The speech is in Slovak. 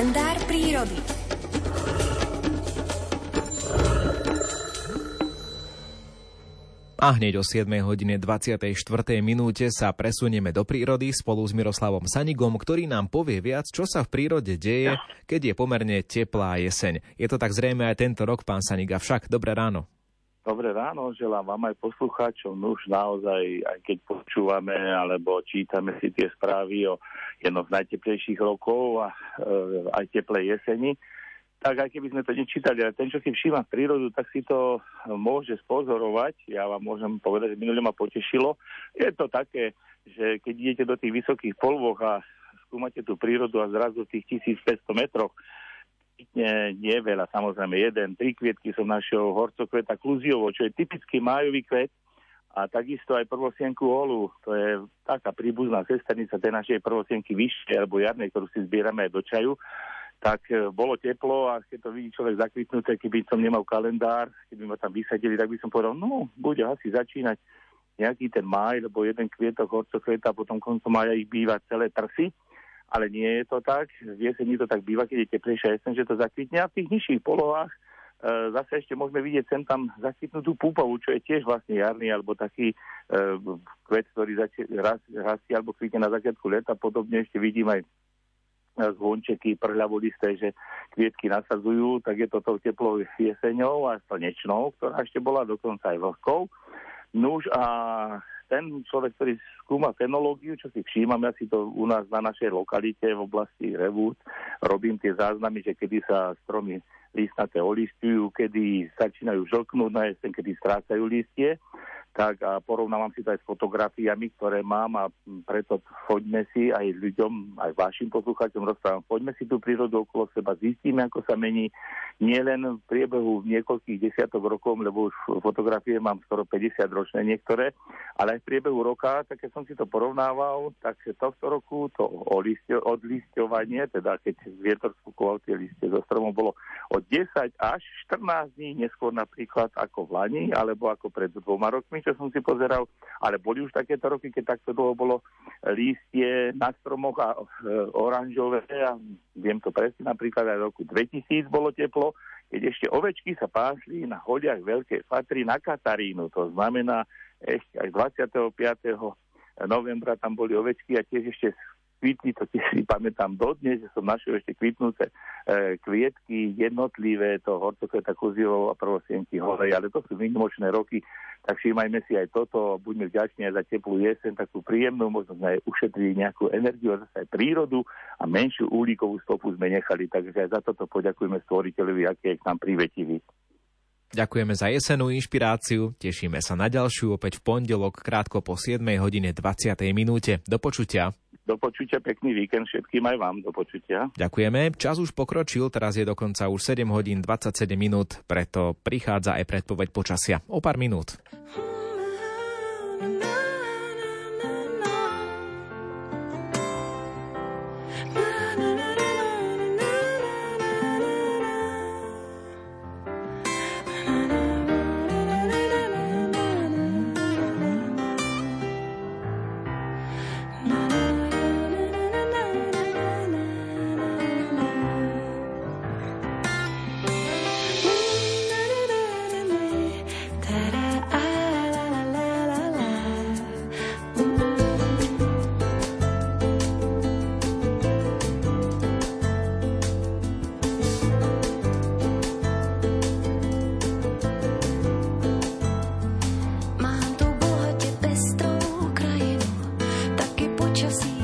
Kalendár prírody. A hneď o 7 hodine 24. minúte sa presunieme do prírody spolu s Miroslavom Sanigom, ktorý nám povie viac, čo sa v prírode deje, keď je pomerne teplá jeseň. Je to tak zrejme aj tento rok, pán Saniga, však dobré ráno. Dobré ráno, želám vám aj poslucháčom. No už naozaj, aj keď počúvame alebo čítame si tie správy o jednom z najteplejších rokov a e, aj teplej jeseni, tak aj keby sme to nečítali, ale ten, čo si všíma prírodu, tak si to môže spozorovať. Ja vám môžem povedať, že minulé ma potešilo. Je to také, že keď idete do tých vysokých polvoch a skúmate tú prírodu a zrazu v tých 1500 metroch nie, nie veľa, samozrejme jeden, tri kvietky som našiel horcokveta kluziovo, čo je typický májový kvet. A takisto aj prvosienku holu, to je taká príbuzná sesternica tej našej prvosienky vyššie alebo jarnej, ktorú si zbierame aj do čaju. Tak e, bolo teplo a keď to vidí človek zakvitnuté, keby som nemal kalendár, keby ma tam vysadili, tak by som povedal, no, bude asi začínať nejaký ten máj, lebo jeden kvietok, horcokveta, potom koncom mája ich býva celé trsy, ale nie je to tak. V jeseni to tak býva, keď je teplejšia jesen, že to zakvitne a v tých nižších polohách e, zase ešte môžeme vidieť sem tam zakvitnutú púpovu, čo je tiež vlastne jarný alebo taký e, kvet, ktorý zači- rastie alebo kvitne na začiatku leta. Podobne ešte vidím aj zvončeky prhľavolisté, že kvietky nasadzujú, tak je to tou teplou jeseňou a slnečnou, ktorá ešte bola dokonca aj vlhkou. Nuž a ten človek, ktorý skúma fenológiu, čo si všímam, ja si to u nás na našej lokalite v oblasti Revút robím tie záznamy, že kedy sa stromy listnaté olistujú, kedy začínajú žlknúť na jeseň, kedy strácajú listie tak a porovnávam si to aj s fotografiami, ktoré mám a preto choďme si aj ľuďom, aj vašim poslucháčom rozprávam, poďme si tú prírodu okolo seba, zistíme, ako sa mení. Nielen v priebehu niekoľkých desiatok rokov, lebo už fotografie mám skoro 50 ročné niektoré, ale aj v priebehu roka, tak keď som si to porovnával, tak tohto roku to odlisťovanie, teda keď vietor skúkoval tie listie zo stromov, bolo od 10 až 14 dní neskôr napríklad ako v Lani, alebo ako pred dvoma rokmi, čo som si pozeral, ale boli už takéto roky, keď takto dlho bolo lístie na stromoch a e, oranžové a viem to presne, napríklad aj v roku 2000 bolo teplo, keď ešte ovečky sa pásli na hodiach Veľkej Fatry na Katarínu, to znamená ešte aj 25. novembra tam boli ovečky a tiež ešte kvitli, to tiež si pamätám dodnes, že som našiel ešte kvitnúce e, kvietky jednotlivé, to horcokveta kuzivo a prvosienky holej, ale to sú výnimočné roky, tak všímajme si aj toto, buďme vďační aj za teplú jeseň, takú príjemnú, možno sme aj ušetrili nejakú energiu, zase aj prírodu a menšiu uhlíkovú stopu sme nechali, takže aj za toto poďakujeme stvoriteľovi, aký je k nám privetivý. Ďakujeme za jesenú inšpiráciu, tešíme sa na ďalšiu opäť v pondelok krátko po 7 hodine 20. minúte. Do počutia. Do počutia, pekný víkend všetkým aj vám, do počutia. Ďakujeme. Čas už pokročil, teraz je dokonca už 7 hodín 27 minút, preto prichádza aj predpoveď počasia. O pár minút. muchos